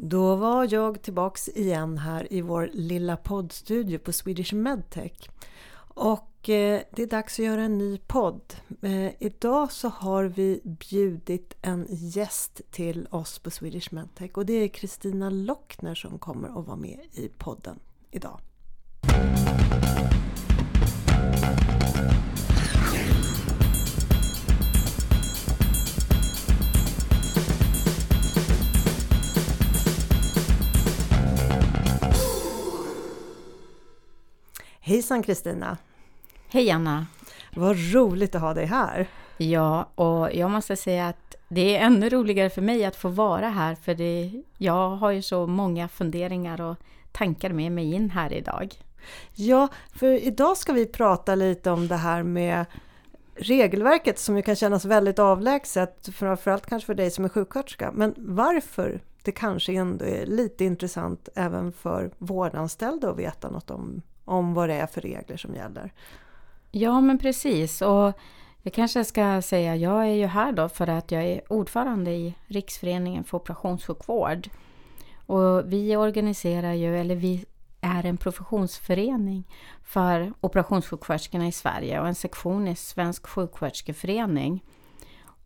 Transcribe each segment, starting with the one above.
Då var jag tillbaks igen här i vår lilla poddstudio på Swedish Medtech. Och eh, det är dags att göra en ny podd. Eh, idag så har vi bjudit en gäst till oss på Swedish Medtech och det är Kristina Lockner som kommer att vara med i podden idag. Hejsan Kristina! Hej Anna! Vad roligt att ha dig här! Ja, och jag måste säga att det är ännu roligare för mig att få vara här för det, jag har ju så många funderingar och tankar med mig in här idag. Ja, för idag ska vi prata lite om det här med regelverket som ju kan kännas väldigt avlägset, framförallt kanske för dig som är sjuksköterska. Men varför det kanske ändå är lite intressant även för vårdanställda att veta något om om vad det är för regler som gäller. Ja, men precis. Och jag kanske ska säga, jag är ju här då för att jag är ordförande i Riksföreningen för operationssjukvård. Och vi organiserar ju, eller vi är en professionsförening för operationssjuksköterskorna i Sverige och en sektion i Svensk sjuksköterskeförening.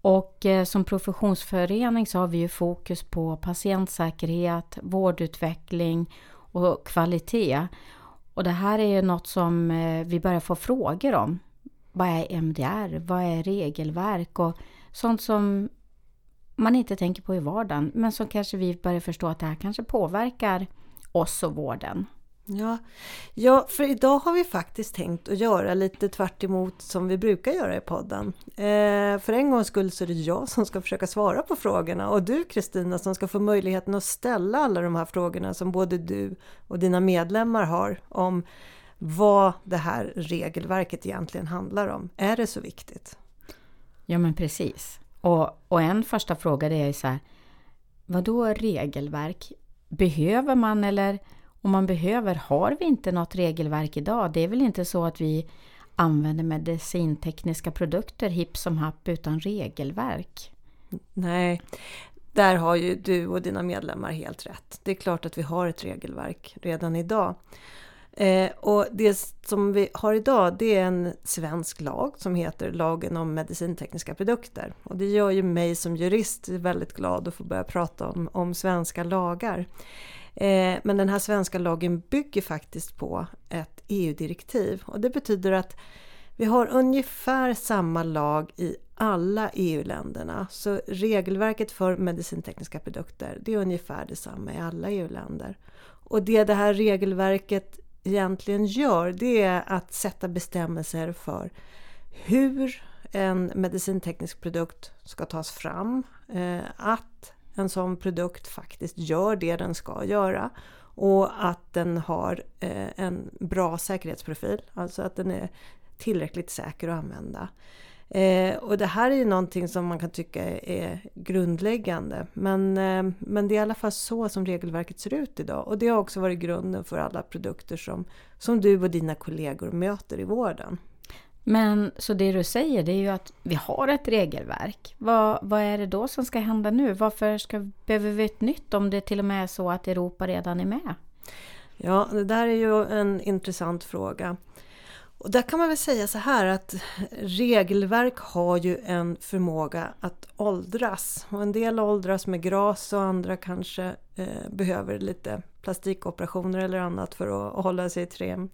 Och eh, som professionsförening så har vi ju fokus på patientsäkerhet, vårdutveckling och kvalitet. Och det här är ju något som eh, vi börjar få frågor om. Vad är MDR? Vad är regelverk? Och sånt som man inte tänker på i vardagen, men som kanske vi börjar förstå att det här kanske påverkar oss och vården. Ja, ja, för idag har vi faktiskt tänkt att göra lite tvärt som vi brukar göra i podden. Eh, för en gångs skull så är det jag som ska försöka svara på frågorna och du Kristina som ska få möjligheten att ställa alla de här frågorna som både du och dina medlemmar har om vad det här regelverket egentligen handlar om. Är det så viktigt? Ja men precis. Och, och en första fråga det är så här, vad då regelverk? Behöver man eller om man behöver, har vi inte något regelverk idag? Det är väl inte så att vi använder medicintekniska produkter hipp som happ utan regelverk? Nej, där har ju du och dina medlemmar helt rätt. Det är klart att vi har ett regelverk redan idag. Eh, och det som vi har idag det är en svensk lag som heter lagen om medicintekniska produkter. Och det gör ju mig som jurist väldigt glad att få börja prata om, om svenska lagar. Eh, men den här svenska lagen bygger faktiskt på ett EU-direktiv och det betyder att vi har ungefär samma lag i alla EU-länderna. Så regelverket för medicintekniska produkter det är ungefär detsamma i alla EU-länder. Och det det här regelverket egentligen gör det är att sätta bestämmelser för hur en medicinteknisk produkt ska tas fram, eh, att en sån produkt faktiskt gör det den ska göra och att den har eh, en bra säkerhetsprofil, alltså att den är tillräckligt säker att använda. Eh, och det här är ju någonting som man kan tycka är grundläggande. Men, eh, men det är i alla fall så som regelverket ser ut idag. Och det har också varit grunden för alla produkter som, som du och dina kollegor möter i vården. Men så det du säger det är ju att vi har ett regelverk. Vad, vad är det då som ska hända nu? Varför ska, behöver vi ett nytt om det till och med är så att Europa redan är med? Ja, det där är ju en intressant fråga. Och där kan man väl säga så här att regelverk har ju en förmåga att åldras. Och en del åldras med gras och andra kanske eh, behöver lite plastikoperationer eller annat för att, att hålla sig i trim.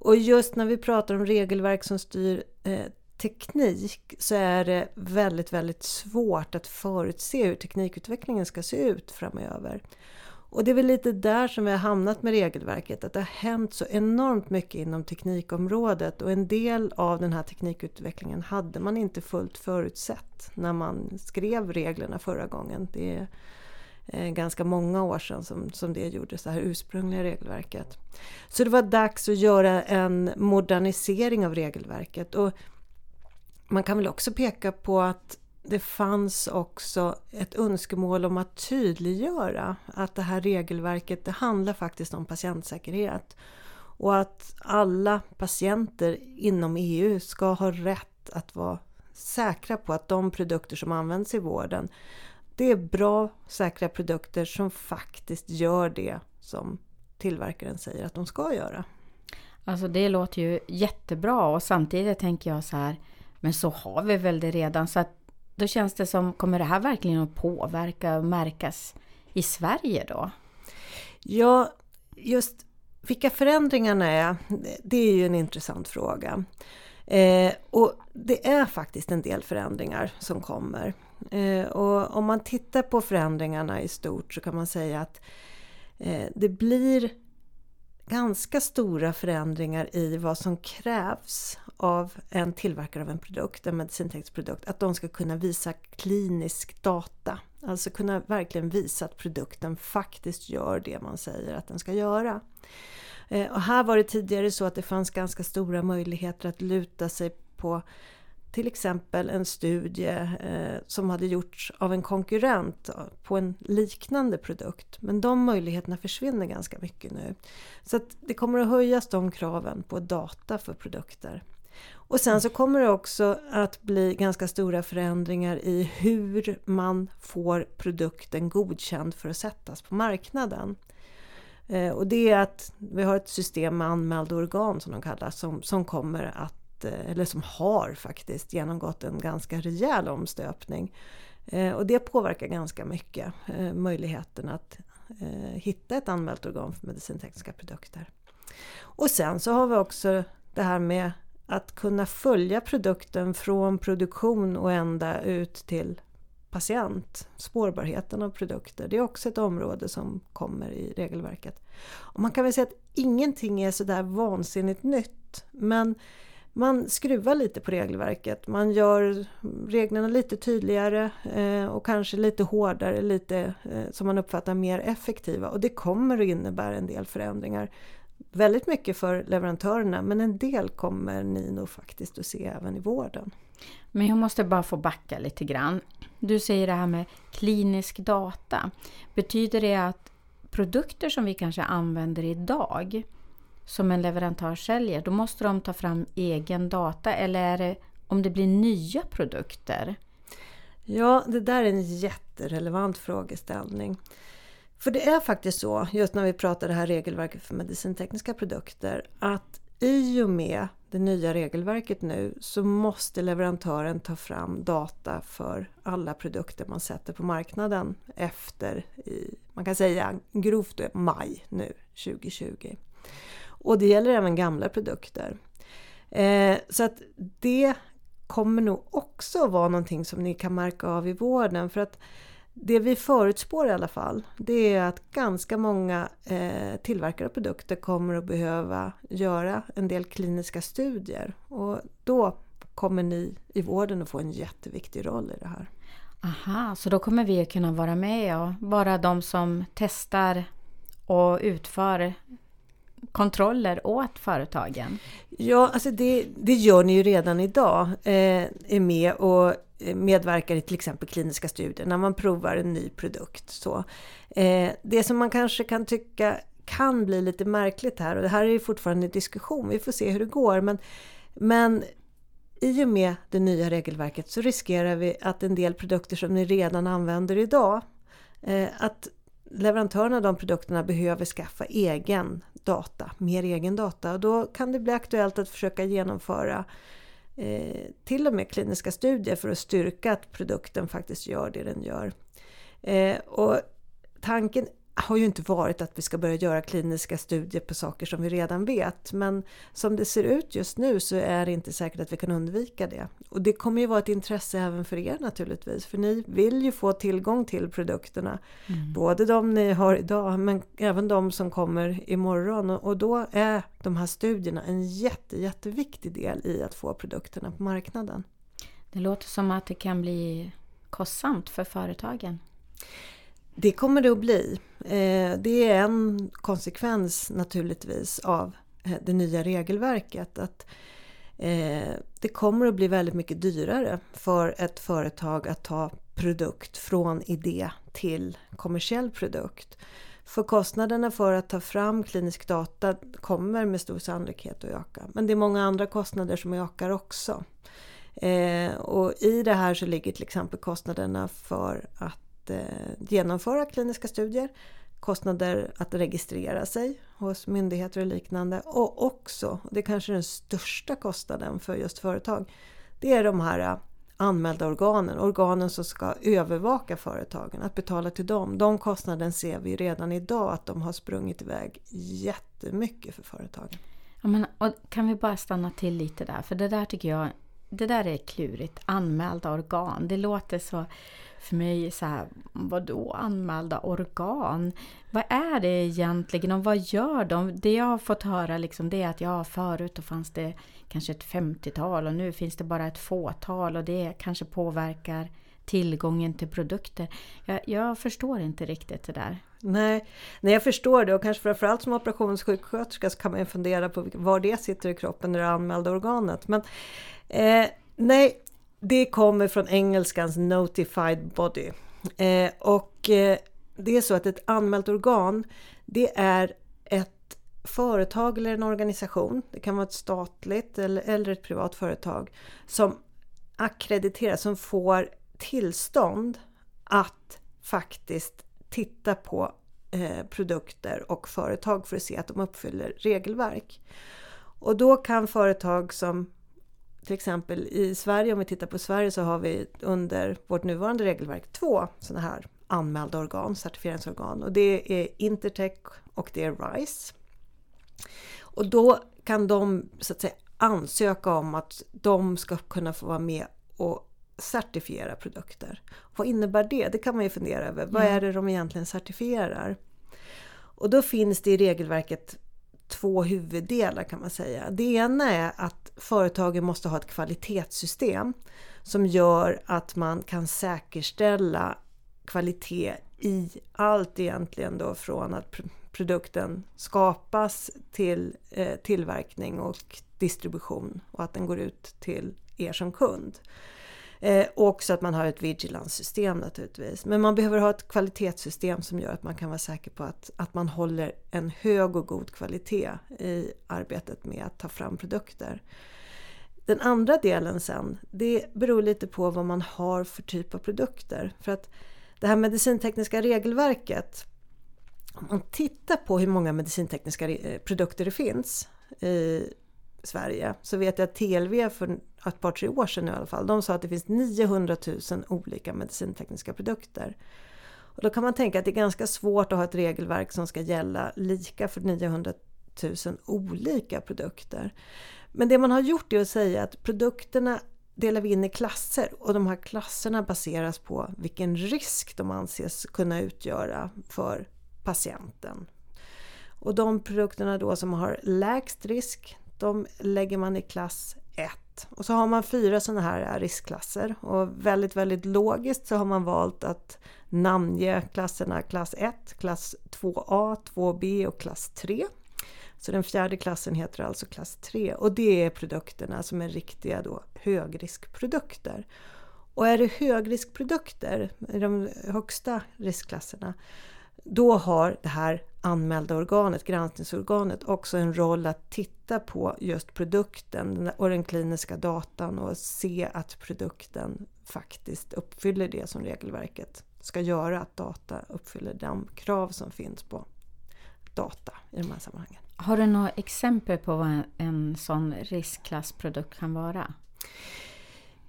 Och just när vi pratar om regelverk som styr eh, teknik så är det väldigt, väldigt svårt att förutse hur teknikutvecklingen ska se ut framöver. Och det är väl lite där som vi har hamnat med regelverket, att det har hänt så enormt mycket inom teknikområdet och en del av den här teknikutvecklingen hade man inte fullt förutsett när man skrev reglerna förra gången. Det är eh, ganska många år sedan som, som det gjordes, det här ursprungliga regelverket. Så det var dags att göra en modernisering av regelverket. Och man kan väl också peka på att det fanns också ett önskemål om att tydliggöra att det här regelverket det handlar faktiskt om patientsäkerhet. Och att alla patienter inom EU ska ha rätt att vara säkra på att de produkter som används i vården det är bra, säkra produkter som faktiskt gör det som tillverkaren säger att de ska göra. Alltså det låter ju jättebra och samtidigt tänker jag så här, men så har vi väl det redan så att då känns det som, kommer det här verkligen att påverka och märkas i Sverige då? Ja, just vilka förändringarna är, det är ju en intressant fråga. Eh, och det är faktiskt en del förändringar som kommer. Eh, och om man tittar på förändringarna i stort så kan man säga att eh, det blir ganska stora förändringar i vad som krävs av en tillverkare av en produkt, en medicinteknisk produkt, att de ska kunna visa klinisk data. Alltså kunna verkligen visa att produkten faktiskt gör det man säger att den ska göra. Eh, och här var det tidigare så att det fanns ganska stora möjligheter att luta sig på till exempel en studie eh, som hade gjorts av en konkurrent på en liknande produkt. Men de möjligheterna försvinner ganska mycket nu. Så att det kommer att höjas de kraven på data för produkter. Och sen så kommer det också att bli ganska stora förändringar i hur man får produkten godkänd för att sättas på marknaden. Eh, och det är att vi har ett system med anmälda organ som de kallas som, som kommer att, eh, eller som har faktiskt genomgått en ganska rejäl omstöpning. Eh, och det påverkar ganska mycket eh, möjligheten att eh, hitta ett anmält organ för medicintekniska produkter. Och sen så har vi också det här med att kunna följa produkten från produktion och ända ut till patient, spårbarheten av produkter, det är också ett område som kommer i regelverket. Och man kan väl säga att ingenting är sådär vansinnigt nytt, men man skruvar lite på regelverket. Man gör reglerna lite tydligare eh, och kanske lite hårdare, lite eh, som man uppfattar mer effektiva. Och det kommer att innebära en del förändringar. Väldigt mycket för leverantörerna men en del kommer ni nog faktiskt att se även i vården. Men jag måste bara få backa lite grann. Du säger det här med klinisk data. Betyder det att produkter som vi kanske använder idag som en leverantör säljer, då måste de ta fram egen data eller är det om det blir nya produkter? Ja, det där är en jätterelevant frågeställning. För det är faktiskt så, just när vi pratar det här regelverket för medicintekniska produkter, att i och med det nya regelverket nu så måste leverantören ta fram data för alla produkter man sätter på marknaden efter, i, man kan säga grovt maj nu 2020. Och det gäller även gamla produkter. Eh, så att det kommer nog också vara någonting som ni kan märka av i vården för att det vi förutspår i alla fall, det är att ganska många eh, tillverkare av produkter kommer att behöva göra en del kliniska studier. Och då kommer ni i vården att få en jätteviktig roll i det här. Aha, så då kommer vi att kunna vara med och vara de som testar och utför kontroller åt företagen? Ja, alltså det, det gör ni ju redan idag. Eh, är med och Eh, medverkar i till exempel kliniska studier när man provar en ny produkt. Så, eh, det som man kanske kan tycka kan bli lite märkligt här och det här är ju fortfarande en diskussion, vi får se hur det går. Men, men i och med det nya regelverket så riskerar vi att en del produkter som ni redan använder idag, eh, att leverantörerna av de produkterna behöver skaffa egen data, mer egen data. Och då kan det bli aktuellt att försöka genomföra eh, till och med kliniska studier för att styrka att produkten faktiskt gör det den gör. Eh, och tanken har ju inte varit att vi ska börja göra kliniska studier på saker som vi redan vet. Men som det ser ut just nu så är det inte säkert att vi kan undvika det. Och det kommer ju vara ett intresse även för er naturligtvis. För ni vill ju få tillgång till produkterna. Mm. Både de ni har idag men även de som kommer imorgon. Och då är de här studierna en jätte, jätteviktig del i att få produkterna på marknaden. Det låter som att det kan bli kostsamt för företagen. Det kommer det att bli. Eh, det är en konsekvens naturligtvis av eh, det nya regelverket. Att eh, det kommer att bli väldigt mycket dyrare för ett företag att ta produkt från idé till kommersiell produkt. För kostnaderna för att ta fram klinisk data kommer med stor sannolikhet att öka. Men det är många andra kostnader som ökar också. och i det här så ligger till exempel kostnaderna för att att eh, genomföra kliniska studier, kostnader att registrera sig hos myndigheter och liknande och också, det är kanske den största kostnaden för just företag, det är de här eh, anmälda organen, organen som ska övervaka företagen, att betala till dem. De kostnaden ser vi redan idag att de har sprungit iväg jättemycket för företagen. Ja, men, kan vi bara stanna till lite där, för det där tycker jag det där är klurigt. Anmälda organ. Det låter så för mig så här, vadå anmälda organ? Vad är det egentligen och vad gör de? Det jag har fått höra liksom det är att ja, förut då fanns det kanske ett 50-tal och nu finns det bara ett fåtal och det kanske påverkar tillgången till produkter. Jag, jag förstår inte riktigt det där. Nej, nej, jag förstår det och kanske framförallt som operationssjuksköterska så kan man ju fundera på var det sitter i kroppen, det anmälda organet. Men eh, nej, det kommer från engelskans notified body. Eh, och eh, det är så att ett anmält organ, det är ett företag eller en organisation, det kan vara ett statligt eller, eller ett privat företag, som akkrediteras, som får tillstånd att faktiskt titta på eh, produkter och företag för att se att de uppfyller regelverk. Och då kan företag som till exempel i Sverige, om vi tittar på Sverige så har vi under vårt nuvarande regelverk två sådana här anmälda organ, certifieringsorgan och det är Intertech och det är RISE. Och då kan de så att säga ansöka om att de ska kunna få vara med och certifiera produkter. Vad innebär det? Det kan man ju fundera över. Vad är det de egentligen certifierar? Och då finns det i regelverket två huvuddelar kan man säga. Det ena är att företagen måste ha ett kvalitetssystem som gör att man kan säkerställa kvalitet i allt egentligen då från att produkten skapas till eh, tillverkning och distribution och att den går ut till er som kund. Eh, också att man har ett vigilance-system naturligtvis. Men man behöver ha ett kvalitetssystem som gör att man kan vara säker på att, att man håller en hög och god kvalitet i arbetet med att ta fram produkter. Den andra delen sen, det beror lite på vad man har för typ av produkter. För att det här medicintekniska regelverket, om man tittar på hur många medicintekniska eh, produkter det finns i Sverige så vet jag att TLV för ett par tre år sedan i alla fall, de sa att det finns 900 000 olika medicintekniska produkter. Och då kan man tänka att det är ganska svårt att ha ett regelverk som ska gälla lika för 900 000 olika produkter. Men det man har gjort är att säga att produkterna delar vi in i klasser och de här klasserna baseras på vilken risk de anses kunna utgöra för patienten. Och de produkterna då som har lägst risk, de lägger man i klass 1. Och så har man fyra sådana här riskklasser och väldigt, väldigt logiskt så har man valt att namnge klasserna klass 1, klass 2A, 2B och klass 3. Så den fjärde klassen heter alltså klass 3 och det är produkterna som är riktiga då högriskprodukter. Och är det högriskprodukter i de högsta riskklasserna då har det här anmälda organet, granskningsorganet, också en roll att titta på just produkten och den kliniska datan och se att produkten faktiskt uppfyller det som regelverket ska göra, att data uppfyller de krav som finns på data i de här sammanhangen. Har du några exempel på vad en sån riskklassprodukt kan vara?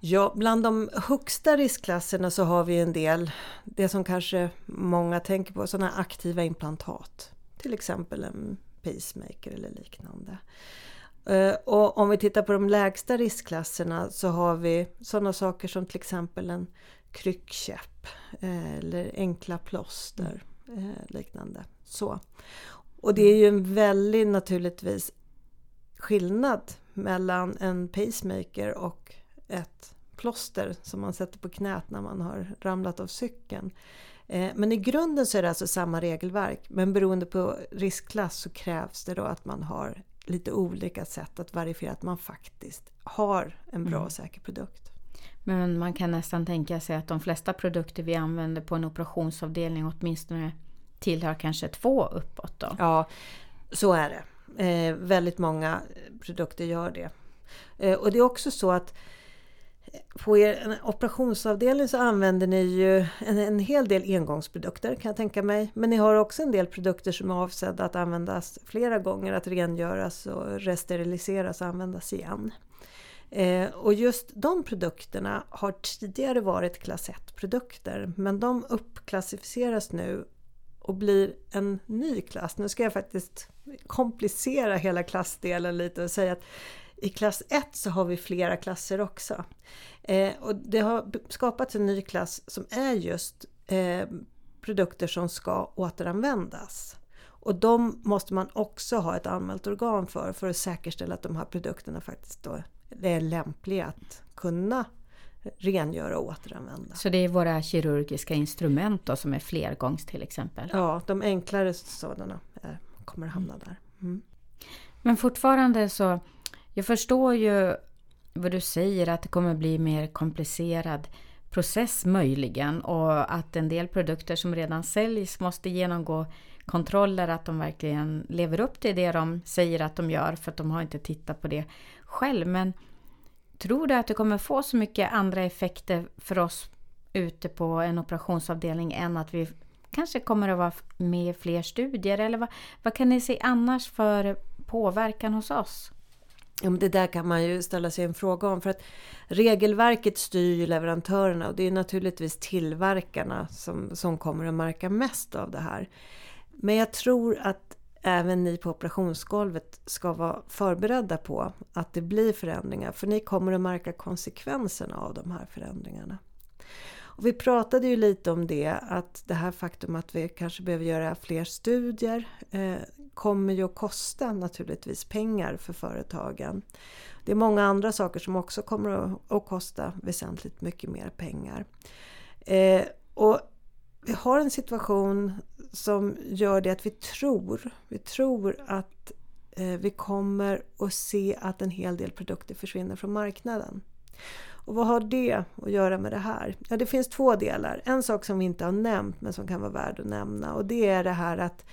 Ja, bland de högsta riskklasserna så har vi en del, det som kanske många tänker på, sådana aktiva implantat. Till exempel en pacemaker eller liknande. Eh, och om vi tittar på de lägsta riskklasserna så har vi sådana saker som till exempel en kryckkäpp eh, eller enkla plåster, eh, liknande. Så. Och det är ju en väldig naturligtvis skillnad mellan en pacemaker och ett plåster som man sätter på knät när man har ramlat av cykeln. Eh, men i grunden så är det alltså samma regelverk men beroende på riskklass så krävs det då att man har lite olika sätt att verifiera att man faktiskt har en bra och mm. säker produkt. Men man kan nästan tänka sig att de flesta produkter vi använder på en operationsavdelning åtminstone tillhör kanske två uppåt då? Ja, så är det. Eh, väldigt många produkter gör det. Eh, och det är också så att på er operationsavdelning så använder ni ju en, en, hel del engångsprodukter kan jag tänka mig. Men ni har också en del produkter som är avsedda att användas flera gånger, att rengöras och resteriliseras och användas igen. Eh, och just de produkterna har tidigare varit klass 1-produkter men de uppklassificeras nu och blir en ny klass. Nu ska jag faktiskt komplicera hela klassdelen lite och säga att i klass 1 så har vi flera klasser också. Eh, och det har skapats en ny klass som är just eh, produkter som ska återanvändas. Och de måste man också ha ett anmält organ för, för att säkerställa att de här produkterna faktiskt är lämpliga att kunna rengöra och återanvända. Så det är våra kirurgiska instrument då, som är flergångs till exempel? Ja, de enklare sådana är, kommer att hamna där. Mm. Men fortfarande så, jag förstår ju vad du säger att det kommer bli mer komplicerad process möjligen och att en del produkter som redan säljs måste genomgå kontroller att de verkligen lever upp till det de säger att de gör för att de har inte tittat på det själv. Men tror du att det kommer få så mycket andra effekter för oss ute på en operationsavdelning än att vi kanske kommer att vara med i fler studier? Eller vad, vad kan ni se annars för påverkan hos oss? Ja, men det där kan man ju ställa sig en fråga om. För att regelverket styr ju leverantörerna och det är naturligtvis tillverkarna som, som kommer att märka mest av det här. Men jag tror att även ni på operationsgolvet ska vara förberedda på att det blir förändringar. För ni kommer att märka konsekvenserna av de här förändringarna. Och vi pratade ju lite om det, att det här faktum att vi kanske behöver göra fler studier eh, kommer ju att kosta naturligtvis pengar för företagen. Det är många andra saker som också kommer att, kosta väsentligt mycket mer pengar. Eh, och vi har en situation som gör det att vi tror, vi tror att eh, vi kommer att se att en hel del produkter försvinner från marknaden. Och vad har det att göra med det här? Ja, det finns två delar. En sak som vi inte har nämnt men som kan vara värd att nämna och det är det här att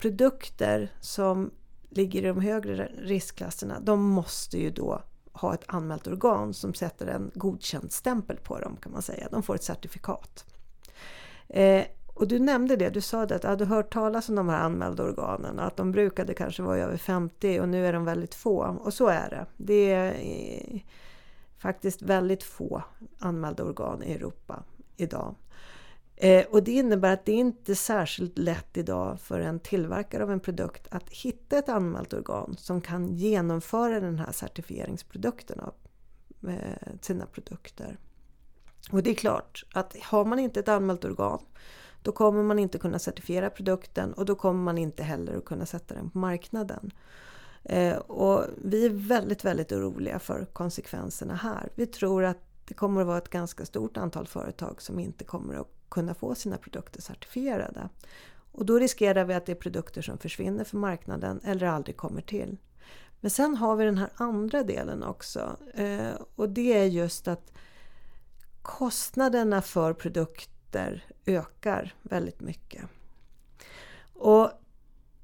produkter som ligger i de högre riskklasserna, de måste ju då ha ett anmält organ som sätter en godkänd stämpel på dem kan man säga. De får ett certifikat. Eh, och du nämnde det, du sa det att du hade hört talas om de här anmälda organen, att de brukade kanske vara över 50 och nu är de väldigt få. Och så är det. Det är eh, faktiskt väldigt få anmälda organ i Europa idag. Eh, och det innebär att det inte är särskilt lätt idag för en tillverkare av en produkt att hitta ett anmält organ som kan genomföra den här certifieringsprodukten av eh, sina produkter. Och det är klart att har man inte ett anmält organ då kommer man inte kunna certifiera produkten och då kommer man inte heller att kunna sätta den på marknaden. Eh, och vi är väldigt, väldigt oroliga för konsekvenserna här. Vi tror att det kommer att vara ett ganska stort antal företag som inte kommer att kunna få sina produkter certifierade. Och då riskerar vi att det är produkter som försvinner från marknaden eller aldrig kommer till. Men sen har vi den här andra delen också. Eh, och det är just att kostnaderna för produkter ökar väldigt mycket. Och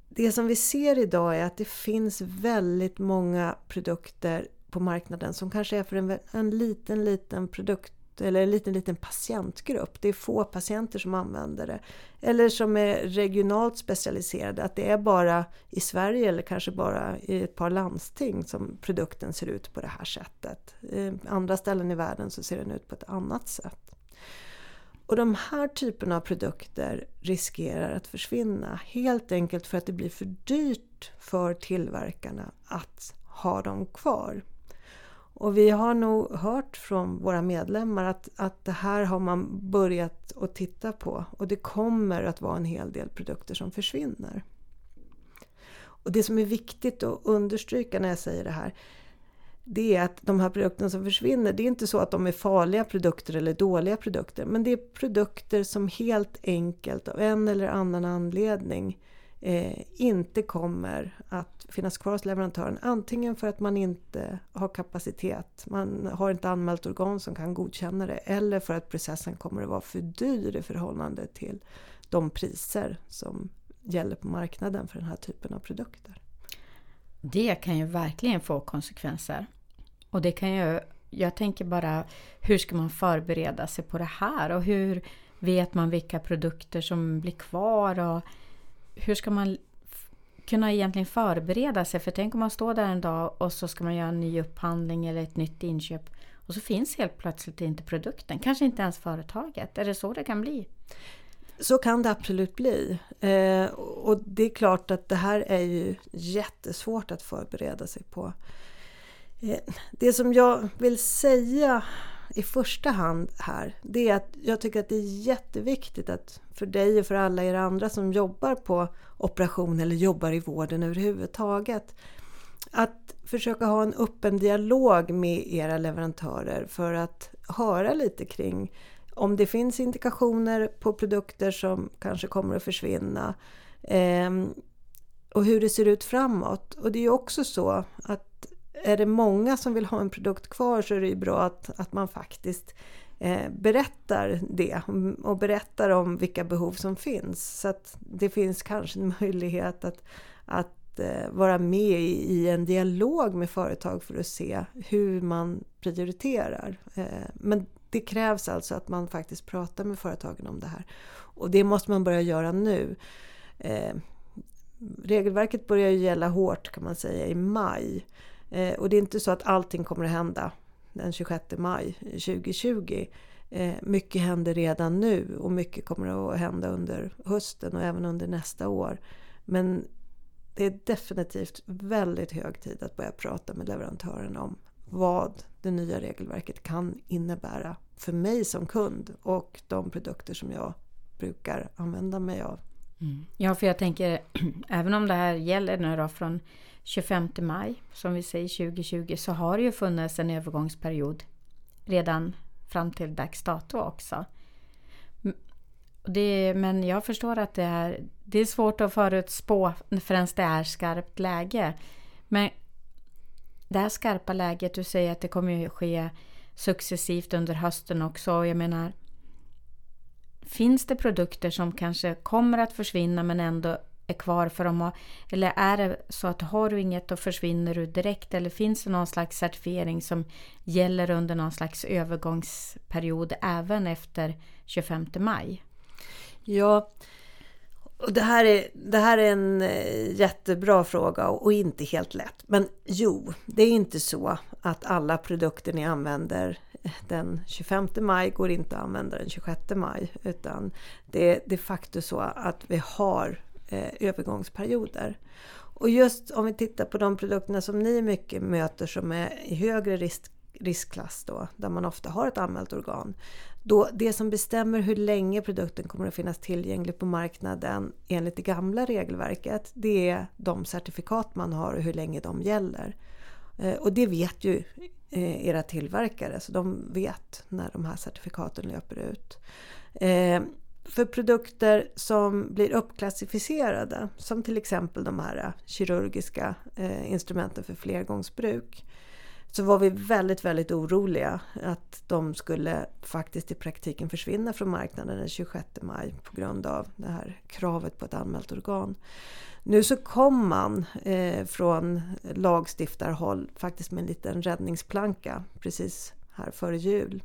det som vi ser idag är att det finns väldigt många produkter på marknaden som kanske är för en, en liten, liten produkt eller en liten, liten patientgrupp. Det är få patienter som använder det. Eller som är regionalt specialiserade, att det är bara i Sverige eller kanske bara i ett par landsting som produkten ser ut på det här sättet. I andra ställen i världen så ser den ut på ett annat sätt. Och de här typerna av produkter riskerar att försvinna helt enkelt för att det blir för dyrt för tillverkarna att ha dem kvar. Och vi har nog hört från våra medlemmar att, att det här har man börjat att titta på och det kommer att vara en hel del produkter som försvinner. Och det som är viktigt att understryka när jag säger det här det är att de här produkterna som försvinner, det är inte så att de är farliga produkter eller dåliga produkter, men det är produkter som helt enkelt av en eller annan anledning eh, inte kommer att finnas kvar hos leverantören. Antingen för att man inte har kapacitet, man har inte anmält organ som kan godkänna det, eller för att processen kommer att vara för dyr i förhållande till de priser som gäller på marknaden för den här typen av produkter. Det kan ju verkligen få konsekvenser. Och det kan ju jag tänker bara, hur ska man förbereda sig på det här? Och hur vet man vilka produkter som blir kvar? Och hur ska man kunna egentligen förbereda sig? För tänk om man står där en dag och så ska man göra en ny upphandling eller ett nytt inköp och så finns helt plötsligt inte produkten, kanske inte ens företaget. Är det så det kan bli? Så kan det absolut bli. Eh, och det är klart att det här är ju jättesvårt att förbereda sig på. Eh, det som jag vill säga i första hand här, det är att jag tycker att det är jätteviktigt att för dig och för alla er andra som jobbar på operation eller jobbar i vården överhuvudtaget, att försöka ha en öppen dialog med era leverantörer för att höra lite kring om det finns indikationer på produkter som kanske kommer att försvinna eh, och hur det ser ut framåt. Och det är ju också så att är det många som vill ha en produkt kvar så är det ju bra att, att man faktiskt eh, berättar det och berättar om vilka behov som finns. Så att det finns kanske en möjlighet att, att eh, vara med i, i, en dialog med företag för att se hur man prioriterar. Eh, men det krävs alltså att man faktiskt pratar med företagen om det här. Och det måste man börja göra nu. Eh, regelverket börjar ju gälla hårt kan man säga i maj. Eh, och det är inte så att allting kommer att hända den 26 maj 2020. Eh, mycket händer redan nu och mycket kommer att hända under hösten och även under nästa år. Men det är definitivt väldigt hög tid att börja prata med leverantören om vad det nya regelverket kan innebära för mig som kund och de produkter som jag brukar använda mig av. Mm. Ja, för jag tänker, även om det här gäller nu då från 25 maj, som vi säger 2020, så har det ju funnits en övergångsperiod redan fram till dags dato också. Det, men jag förstår att det är, det är svårt att förutspå förrän det är skarpt läge. Men det här skarpa läget, du säger att det kommer att ske successivt under hösten också. Jag menar, finns det produkter som kanske kommer att försvinna men ändå är kvar för dem? Eller är det så att har du inget då försvinner du direkt? Eller finns det någon slags certifiering som gäller under någon slags övergångsperiod även efter 25 maj? Ja, och det, här är, det här är en eh, jättebra fråga och inte helt lätt. Men jo, det är inte så att alla produkter ni använder den 25 maj går inte att använda den 26 maj. Utan det är de facto så att vi har eh, övergångsperioder. Och just om vi tittar på de produkterna som ni mycket möter som är i högre risk, riskklass då, där man ofta har ett anmält organ. Då det som bestämmer hur länge produkten kommer att finnas tillgänglig på marknaden enligt det gamla regelverket, det är de certifikat man har och hur länge de gäller. Eh, och det vet ju Eh, era tillverkare, så de vet när de här certifikaten löper ut. Eh, för produkter som blir uppklassificerade, som till exempel de här kirurgiska eh, instrumenten för flergångsbruk, så var vi väldigt, väldigt oroliga att de skulle faktiskt i praktiken försvinna från marknaden den 26 maj på grund av det här kravet på ett anmält organ. Nu så kom man eh, från lagstiftarhåll faktiskt med en liten räddningsplanka precis här före jul.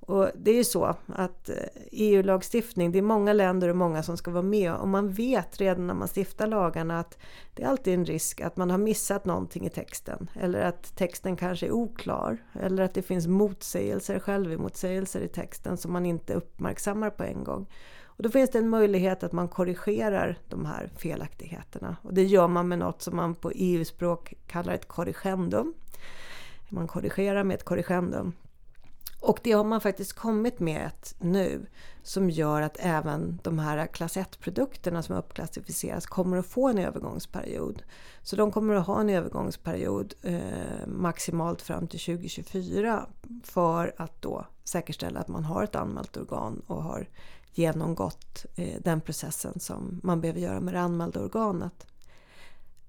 Och det är ju så att eh, e EU-lagstiftning, det är många länder och många som ska vara med. Och man vet redan när man stiftar lagarna att det är alltid en risk att man har missat någonting i texten. Eller att texten kanske är oklar. Eller att det finns motsägelser, självmotsägelser i texten som man inte uppmärksammar på en gång. Och då finns det en möjlighet att man korrigerar de här felaktigheterna och det gör man med något som man på EU-språk kallar ett korrigendum. Man korrigerar med ett korrigendum. Och det har man faktiskt kommit med ett nu som gör att även de här klass 1-produkterna som uppklassificeras kommer att få en övergångsperiod. Så de kommer att ha en övergångsperiod eh, maximalt fram till 2024 för att då säkerställa att man har ett anmält organ och har genomgått eh, den processen som man behöver göra med det anmälda organet.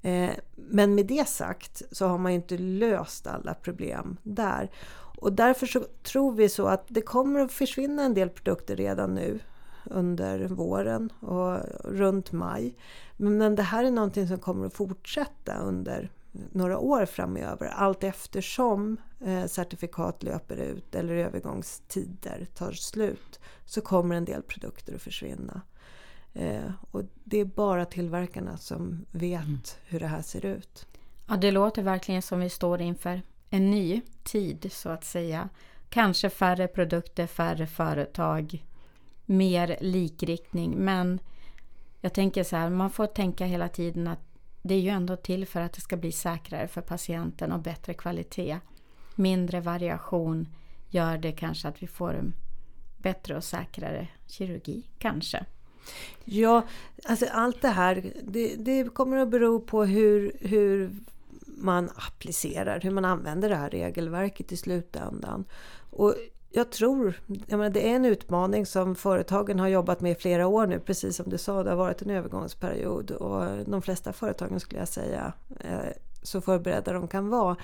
Eh, men med det sagt så har man ju inte löst alla problem där. Och därför så tror vi så att det kommer att försvinna en del produkter redan nu under våren och runt maj. Men det här är någonting som kommer att fortsätta under några år framöver. Allt eftersom eh, certifikat löper ut eller övergångstider tar slut så kommer en del produkter att försvinna. Eh, och det är bara tillverkarna som vet mm. hur det här ser ut. Ja, det låter verkligen som vi står inför en ny tid så att säga. Kanske färre produkter, färre företag, mer likriktning. Men jag tänker så här, man får tänka hela tiden att det är ju ändå till för att det ska bli säkrare för patienten och bättre kvalitet. Mindre variation gör det kanske att vi får en bättre och säkrare kirurgi, kanske. Ja, alltså allt det här det, det kommer att bero på hur, hur man applicerar, hur man använder det här regelverket i slutändan. Och jag tror, jag menar, det är en utmaning som företagen har jobbat med i flera år nu, precis som du sa, det har varit en övergångsperiod och de flesta företagen skulle jag säga eh, så förberedda de kan vara.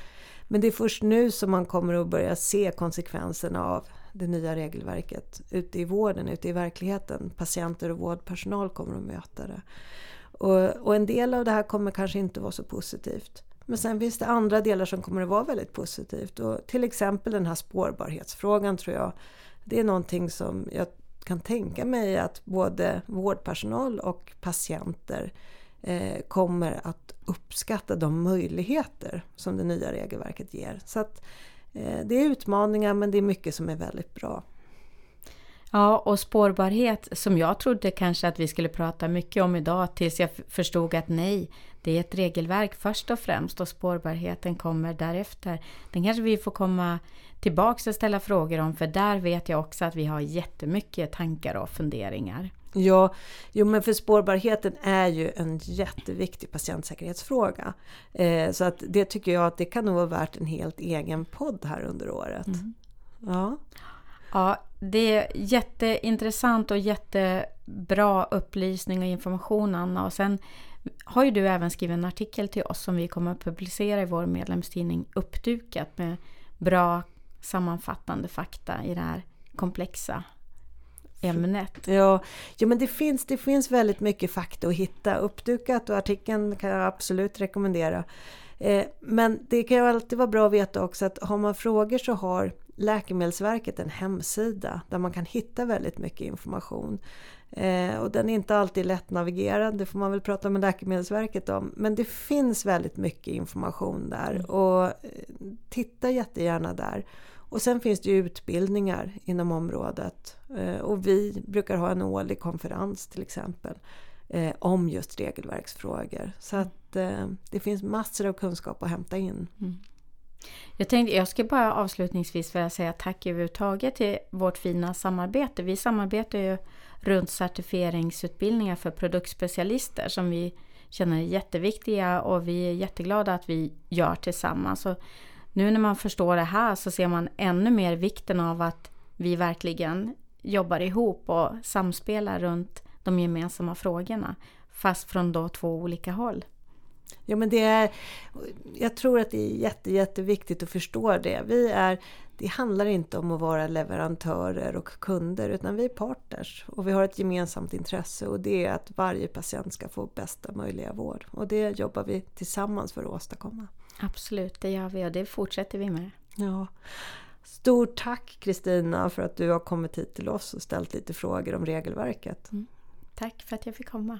Men det är först nu som man kommer att börja se konsekvenserna av det nya regelverket ute i vården, ute i verkligheten. Patienter och vårdpersonal kommer att möta det. Och, och en del av det här kommer kanske inte vara så positivt. Men sen finns det andra delar som kommer att vara väldigt positivt. Och till exempel den här spårbarhetsfrågan tror jag. Det är någonting som jag kan tänka mig att både vårdpersonal och patienter eh, kommer att uppskatta de möjligheter som det nya regelverket ger. Så att, eh, det är utmaningar men det är mycket som är väldigt bra. Ja, och spårbarhet som jag trodde kanske att vi skulle prata mycket om idag tills jag förstod att nej, det är ett regelverk först och främst och spårbarheten kommer därefter. Den kanske vi får komma tillbaks och ställa frågor om för där vet jag också att vi har jättemycket tankar och funderingar. Ja, jo men för spårbarheten är ju en jätteviktig patientsäkerhetsfråga. Eh, så att det tycker jag att det kan nog vara värt en helt egen podd här under året. Mm. Ja. Ja, det är jätteintressant och jättebra upplysning och information Anna. Och sen har ju du även skrivit en artikel till oss som vi kommer att publicera i vår medlemstidning Uppdukat med bra sammanfattande fakta i det här komplexa ämnet. Ja, ja men det finns, det finns väldigt mycket fakta att hitta. Uppdukat och artikeln kan jag absolut rekommendera. Eh, men det kan ju alltid vara bra att veta också att har man frågor så har Läkemedelsverket en hemsida där man kan hitta väldigt mycket information. Eh, och den är inte alltid lättnavigerad, det får man väl prata med Läkemedelsverket om. Men det finns väldigt mycket information där mm. och eh, titta jättegärna där. Och sen finns det ju utbildningar inom området. Eh, och vi brukar ha en årlig konferens till exempel eh, om just regelverksfrågor. Så att eh, det finns massor av kunskap att hämta in. Mm. Jag, tänkte, jag ska bara avslutningsvis vilja säga tack överhuvudtaget till vårt fina samarbete. Vi samarbetar ju runt certifieringsutbildningar för produktspecialister som vi känner är jätteviktiga och vi är jätteglada att vi gör tillsammans. Och nu när man förstår det här så ser man ännu mer vikten av att vi verkligen jobbar ihop och samspelar runt de gemensamma frågorna. Fast från då två olika håll. Ja, men det är, jag tror att det är jätte, jätteviktigt att förstå det. Vi är, det handlar inte om att vara leverantörer och kunder utan vi är partners och vi har ett gemensamt intresse och det är att varje patient ska få bästa möjliga vård. Och det jobbar vi tillsammans för att åstadkomma. Absolut, det gör vi och det fortsätter vi med. Ja. Stort tack Kristina för att du har kommit hit till oss och ställt lite frågor om regelverket. Mm. Tack för att jag fick komma.